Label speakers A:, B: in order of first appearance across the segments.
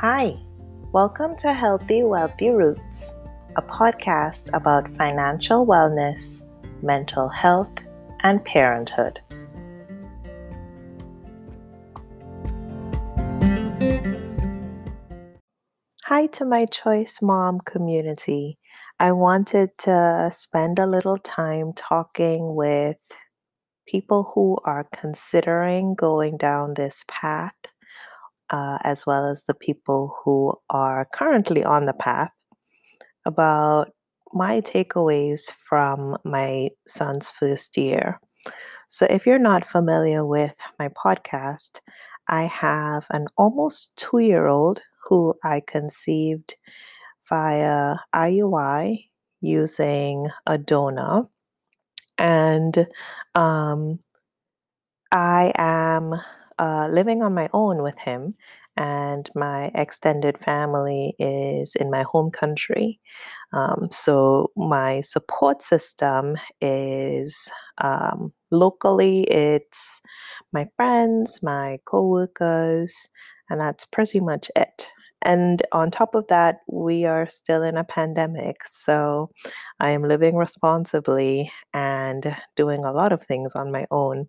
A: Hi, welcome to Healthy Wealthy Roots, a podcast about financial wellness, mental health, and parenthood. Hi to my Choice Mom community. I wanted to spend a little time talking with people who are considering going down this path, uh, as well as the people who are currently on the path, about my takeaways from my son's first year. So, if you're not familiar with my podcast, I have an almost two year old who I conceived via IUI using a donor. And um, I am uh, living on my own with him, and my extended family is in my home country. Um, so my support system is um, locally, it's my friends, my coworkers, and that's pretty much it. And on top of that, we are still in a pandemic. So I am living responsibly and doing a lot of things on my own.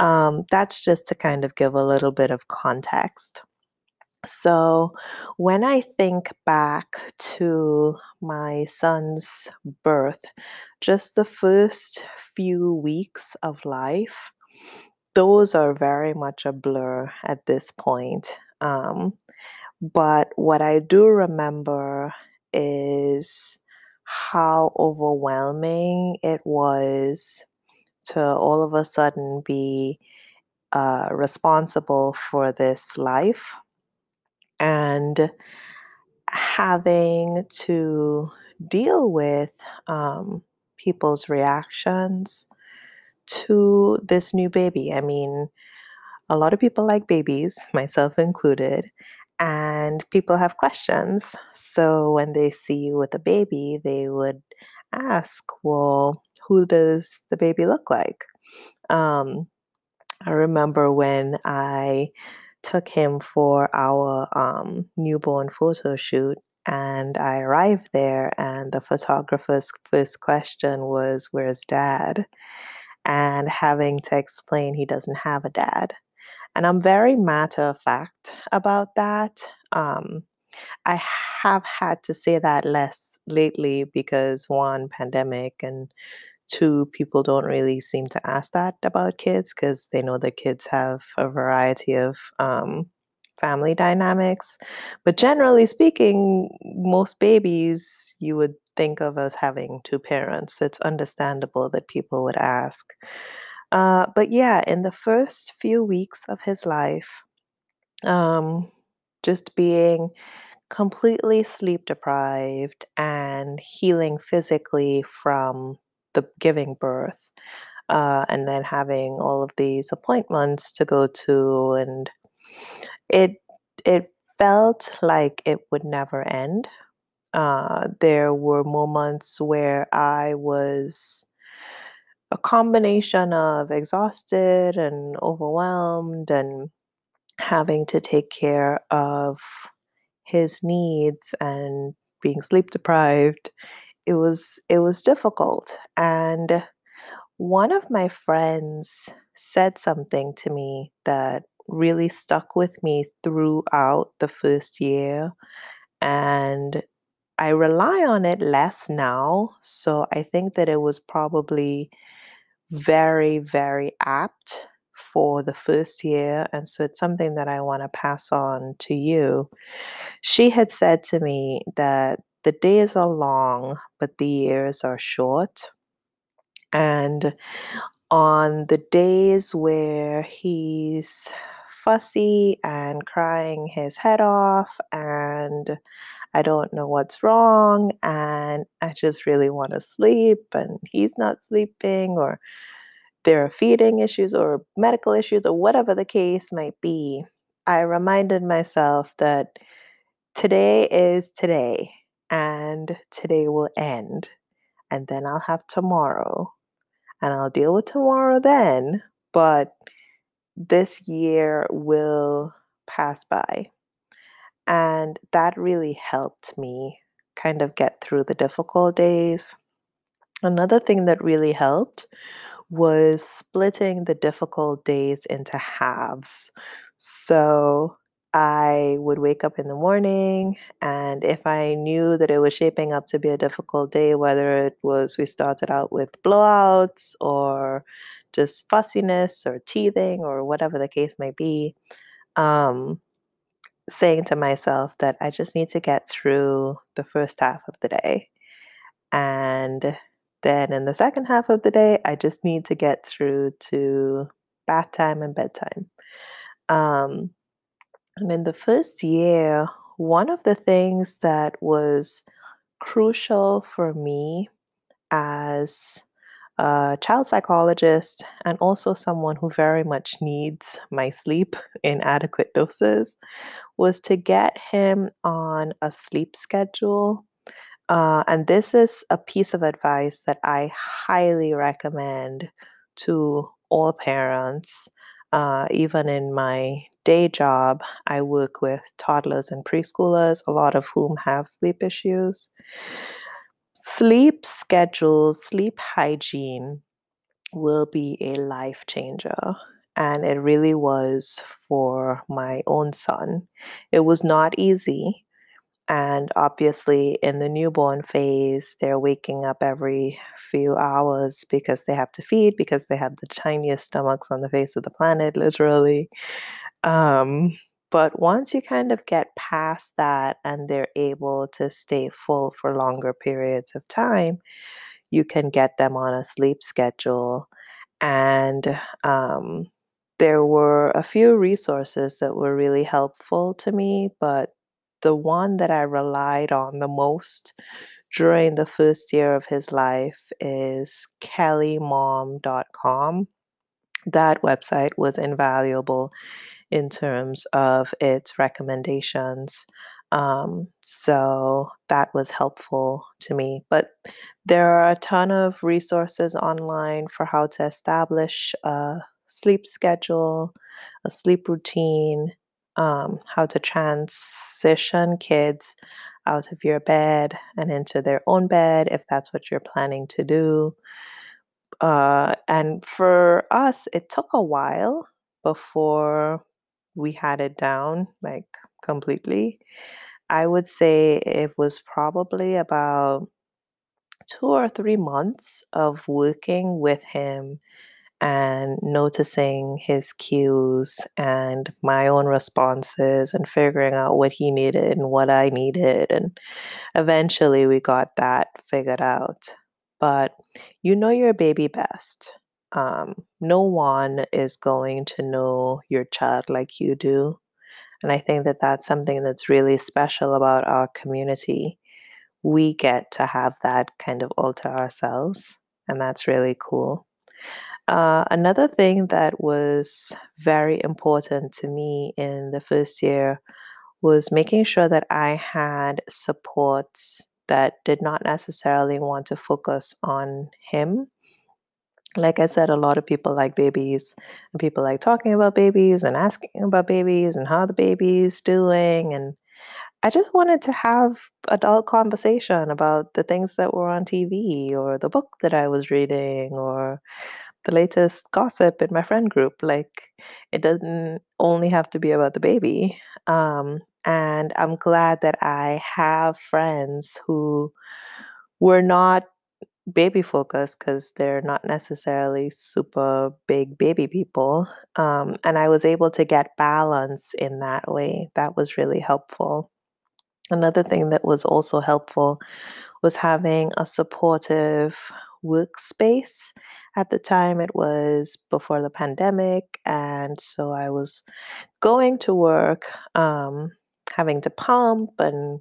A: Um, that's just to kind of give a little bit of context. So, when I think back to my son's birth, just the first few weeks of life, those are very much a blur at this point. Um, but what I do remember is how overwhelming it was to all of a sudden be uh, responsible for this life and having to deal with um, people's reactions to this new baby. I mean, a lot of people like babies, myself included, and people have questions. So when they see you with a baby, they would ask, Well, who does the baby look like? Um, I remember when I took him for our um, newborn photo shoot. And I arrived there, and the photographer's first question was, Where's dad? And having to explain he doesn't have a dad. And I'm very matter of fact about that. Um, I have had to say that less lately because one, pandemic, and two, people don't really seem to ask that about kids because they know the kids have a variety of um, family dynamics. But generally speaking, most babies you would think of as having two parents. So It's understandable that people would ask. Uh, but yeah, in the first few weeks of his life, um, just being completely sleep deprived and healing physically from the giving birth, uh, and then having all of these appointments to go to, and it it felt like it would never end. Uh, there were moments where I was a combination of exhausted and overwhelmed and having to take care of his needs and being sleep deprived it was it was difficult and one of my friends said something to me that really stuck with me throughout the first year and I rely on it less now so I think that it was probably very, very apt for the first year. And so it's something that I want to pass on to you. She had said to me that the days are long, but the years are short. And on the days where he's fussy and crying his head off and I don't know what's wrong and I just really want to sleep and he's not sleeping or there are feeding issues or medical issues or whatever the case might be, I reminded myself that today is today and today will end. And then I'll have tomorrow and I'll deal with tomorrow then. But this year will pass by. And that really helped me kind of get through the difficult days. Another thing that really helped was splitting the difficult days into halves. So I would wake up in the morning, and if I knew that it was shaping up to be a difficult day, whether it was we started out with blowouts or just fussiness or teething or whatever the case may be, um, saying to myself that I just need to get through the first half of the day. And then in the second half of the day, I just need to get through to bath time and bedtime. Um, and in the first year, one of the things that was crucial for me as a child psychologist and also someone who very much needs my sleep in adequate doses was to get him on a sleep schedule. Uh, and this is a piece of advice that I highly recommend to all parents. Uh, even in my day job, I work with toddlers and preschoolers, a lot of whom have sleep issues. Sleep schedules, sleep hygiene will be a life changer. And it really was for my own son. It was not easy. And obviously, in the newborn phase, they're waking up every few hours because they have to feed, because they have the tiniest stomachs on the face of the planet, literally. Um, but once you kind of get past that and they're able to stay full for longer periods of time, you can get them on a sleep schedule. And um, there were a few resources that were really helpful to me, but the one that I relied on the most during the first year of his life is kellymom.com. That website was invaluable in terms of its recommendations. Um, so that was helpful to me. But there are a ton of resources online for how to establish a sleep schedule, a sleep routine, um, how to transition kids out of your bed and into their own bed if that's what you're planning to do. Uh, and for us, it took a while before we had it down like completely. I would say it was probably about two or three months of working with him and noticing his cues and my own responses and figuring out what he needed and what I needed. And eventually we got that figured out. But you know your baby best. Um, no one is going to know your child like you do. And I think that that's something that's really special about our community. We get to have that kind of alter ourselves, and that's really cool. Uh, another thing that was very important to me in the first year was making sure that I had supports that did not necessarily want to focus on him. Like I said, a lot of people like babies, and people like talking about babies and asking about babies and how the baby's doing. And I just wanted to have adult conversation about the things that were on TV or the book that I was reading or the latest gossip in my friend group. Like, it doesn't only have to be about the baby. Um, and I'm glad that I have friends who were not baby focused because they're not necessarily super big baby people. Um, and I was able to get balance in that way. That was really helpful. Another thing that was also helpful was having a supportive workspace. At the time, it was before the pandemic, and so I was going to work, um, having to pump and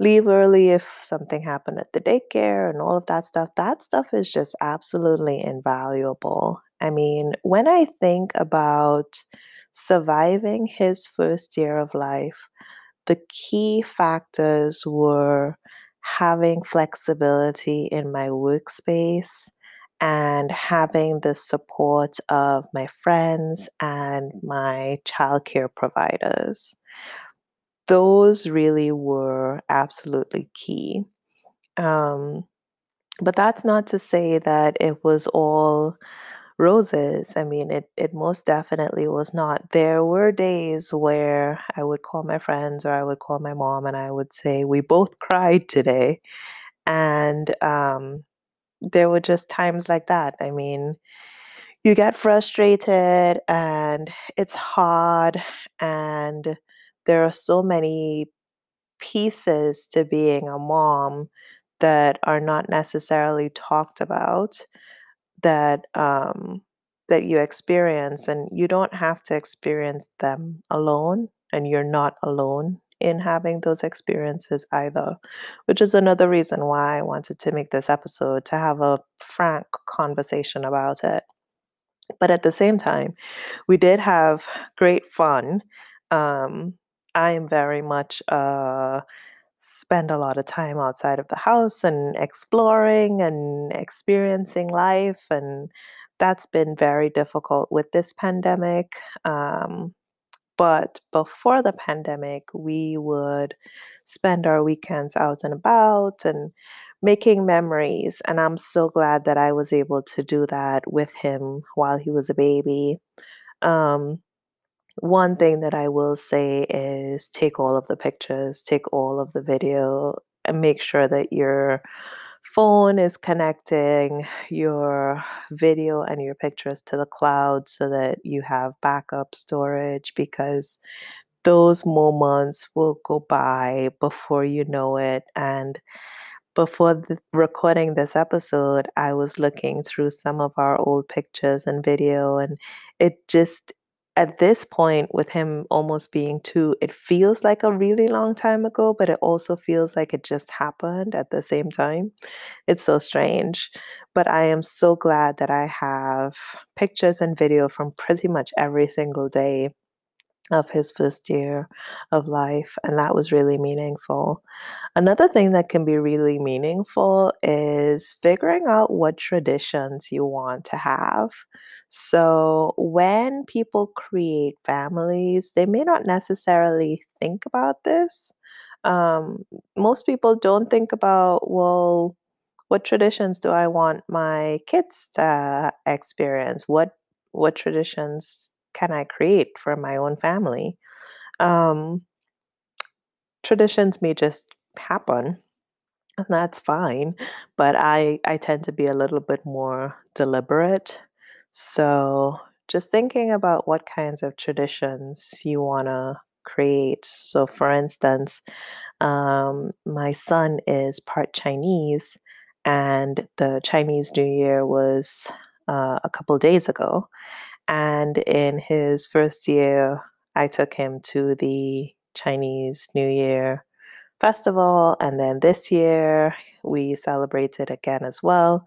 A: leave early if something happened at the daycare and all of that stuff. That stuff is just absolutely invaluable. I mean, when I think about surviving his first year of life, the key factors were having flexibility in my workspace and having the support of my friends and my childcare providers. Those really were absolutely key. Um, but that's not to say that it was all roses. I mean, it it most definitely was not. There were days where I would call my friends or I would call my mom and I would say, "We both cried today." And um, there were just times like that. I mean, you get frustrated and it's hard, and there are so many pieces to being a mom that are not necessarily talked about that um, that you experience, and you don't have to experience them alone, and you're not alone in having those experiences either, which is another reason why I wanted to make this episode to have a frank conversation about it. But at the same time, we did have great fun. Um, I am very much uh, spend a lot of time outside of the house and exploring and experiencing life, and that's been very difficult with this pandemic. Um, but before the pandemic, we would spend our weekends out and about and making memories. And I'm so glad that I was able to do that with him while he was a baby. Um, one thing that I will say is take all of the pictures, take all of the video, and make sure that your phone is connecting your video and your pictures to the cloud so that you have backup storage because those moments will go by before you know it. And before the, recording this episode, I was looking through some of our old pictures and video, and it just, at this point, with him almost being two, it feels like a really long time ago, but it also feels like it just happened at the same time. It's so strange. But I am so glad that I have pictures and video from pretty much every single day of his first year of life, and that was really meaningful. Another thing that can be really meaningful is figuring out what traditions you want to have. So, when people create families, they may not necessarily think about this. Um, most people don't think about, well, what traditions do I want my kids to experience? What what traditions can I create for my own family? Um, traditions may just happen, and that's fine. But I I tend to be a little bit more deliberate. So just thinking about what kinds of traditions you want to create. So, for instance, um, my son is part Chinese, and the Chinese New Year was uh, a couple days ago. And in his first year, I took him to the Chinese New Year festival. And then this year, we celebrated again as well.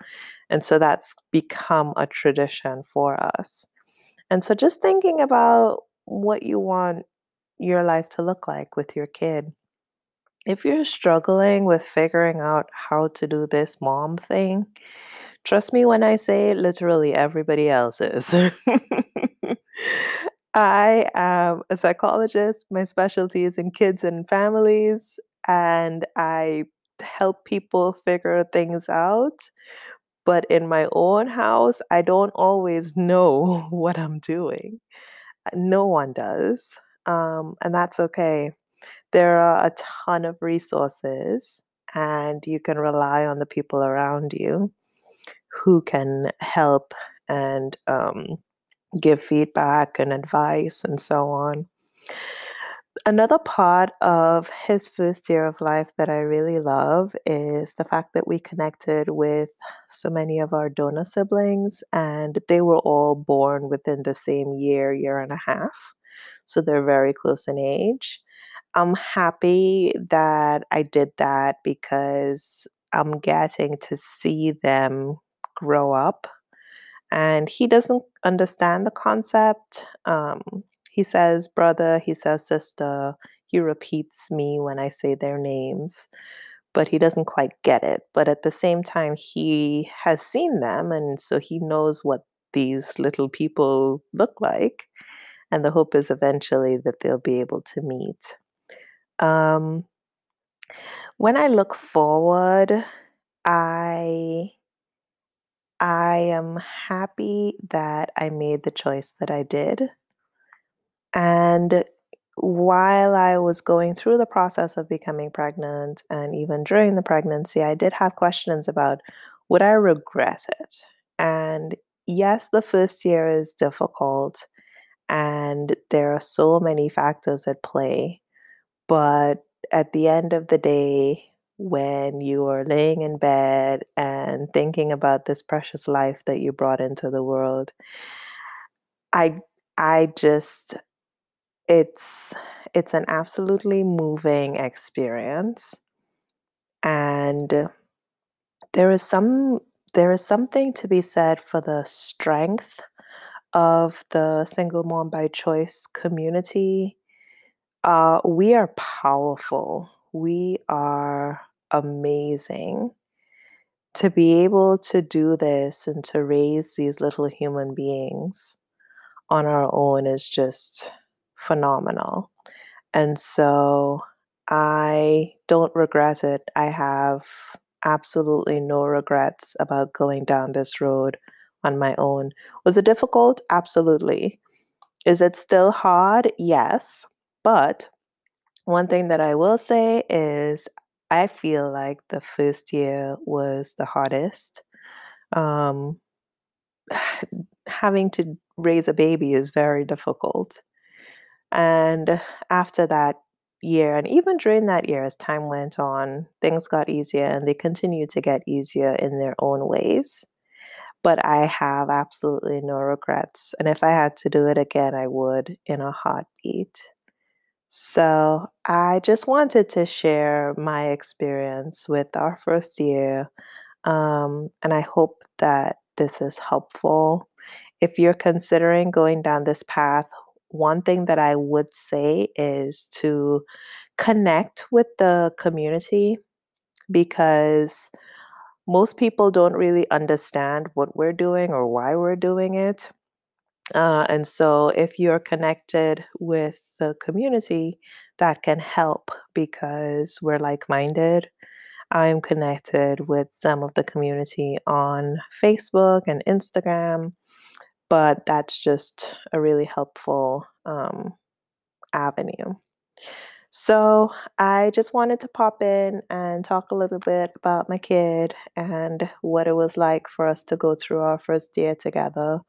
A: And so that's become a tradition for us. And so just thinking about what you want your life to look like with your kid. If you're struggling with figuring out how to do this mom thing, trust me when I say literally everybody else is. I am a psychologist. My specialty is in kids and families, and I help people figure things out. But in my own house, I don't always know what I'm doing. No one does. Um, and that's okay. There are a ton of resources, and you can rely on the people around you who can help and um, give feedback and advice and so on. Another part of his first year of life that I really love is the fact that we connected with so many of our donor siblings, and they were all born within the same year, year and a half. So they're very close in age. I'm happy that I did that because I'm getting to see them grow up and he doesn't understand the concept. Um, he says brother, he says sister, he repeats me when I say their names, but he doesn't quite get it. But at the same time, he has seen them, and so he knows what these little people look like. And the hope is eventually that they'll be able to meet. Um, when I look forward, I I am happy that I made the choice that I did. And while I was going through the process of becoming pregnant and even during the pregnancy, I did have questions about would I regret it? And yes, the first year is difficult and there are so many factors at play. But at the end of the day, when you are laying in bed and thinking about this precious life that you brought into the world, I I just it's it's an absolutely moving experience and there is some there is something to be said for the strength of the single mom by choice community. Uh, we are powerful. We are amazing. To be able to do this and to raise these little human beings on our own is just phenomenal. And so I don't regret it. I have absolutely no regrets about going down this road on my own. Was it difficult? Absolutely. Is it still hard? Yes. But one thing that I will say is I feel like the first year was the hardest. Um, having to raise a baby is very difficult. And after that year, and even during that year, as time went on, things got easier and they continue to get easier in their own ways. But I have absolutely no regrets. And if I had to do it again, I would in a heartbeat. So I just wanted to share my experience with our first year. Um, and I hope that this is helpful. If you're considering going down this path, one thing that I would say is to connect with the community because most people don't really understand what we're doing or why we're doing it. Uh, and so, if you're connected with the community, that can help because we're like minded. I'm connected with some of the community on Facebook and Instagram, but that's just a really helpful um, avenue. So, I just wanted to pop in and talk a little bit about my kid and what it was like for us to go through our first year together.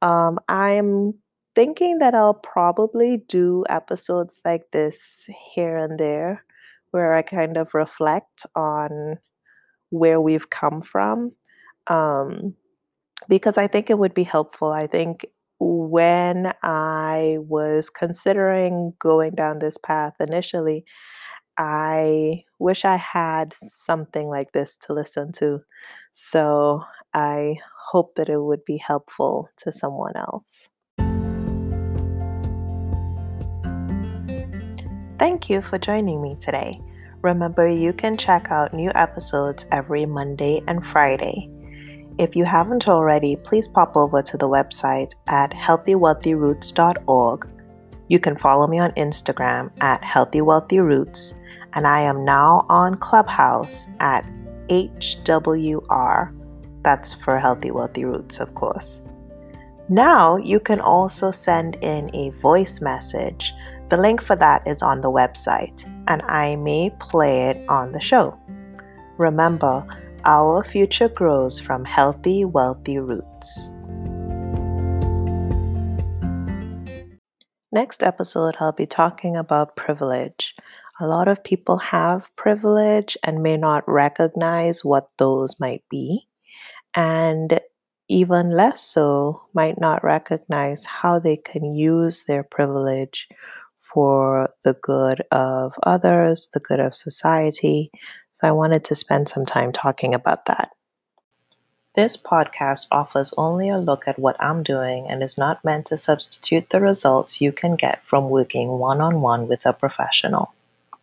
A: Um, I'm thinking that I'll probably do episodes like this here and there where I kind of reflect on where we've come from. Um, because I think it would be helpful. I think when I was considering going down this path initially, I wish I had something like this to listen to. So I hope that it would be helpful to someone else. Thank you for joining me today. Remember, you can check out new episodes every Monday and Friday. If you haven't already, please pop over to the website at healthywealthyroots.org. You can follow me on Instagram at healthywealthyroots, and I am now on Clubhouse at HWR. That's for Healthy Wealthy Roots, of course. Now you can also send in a voice message. The link for that is on the website, and I may play it on the show. Remember, our future grows from healthy, wealthy roots. Next episode, I'll be talking about privilege. A lot of people have privilege and may not recognize what those might be, and even less so, might not recognize how they can use their privilege for the good of others, the good of society. So I wanted to spend some time talking about that. This podcast offers only a look at what I'm doing and is not meant to substitute the results you can get from working one on one with a professional.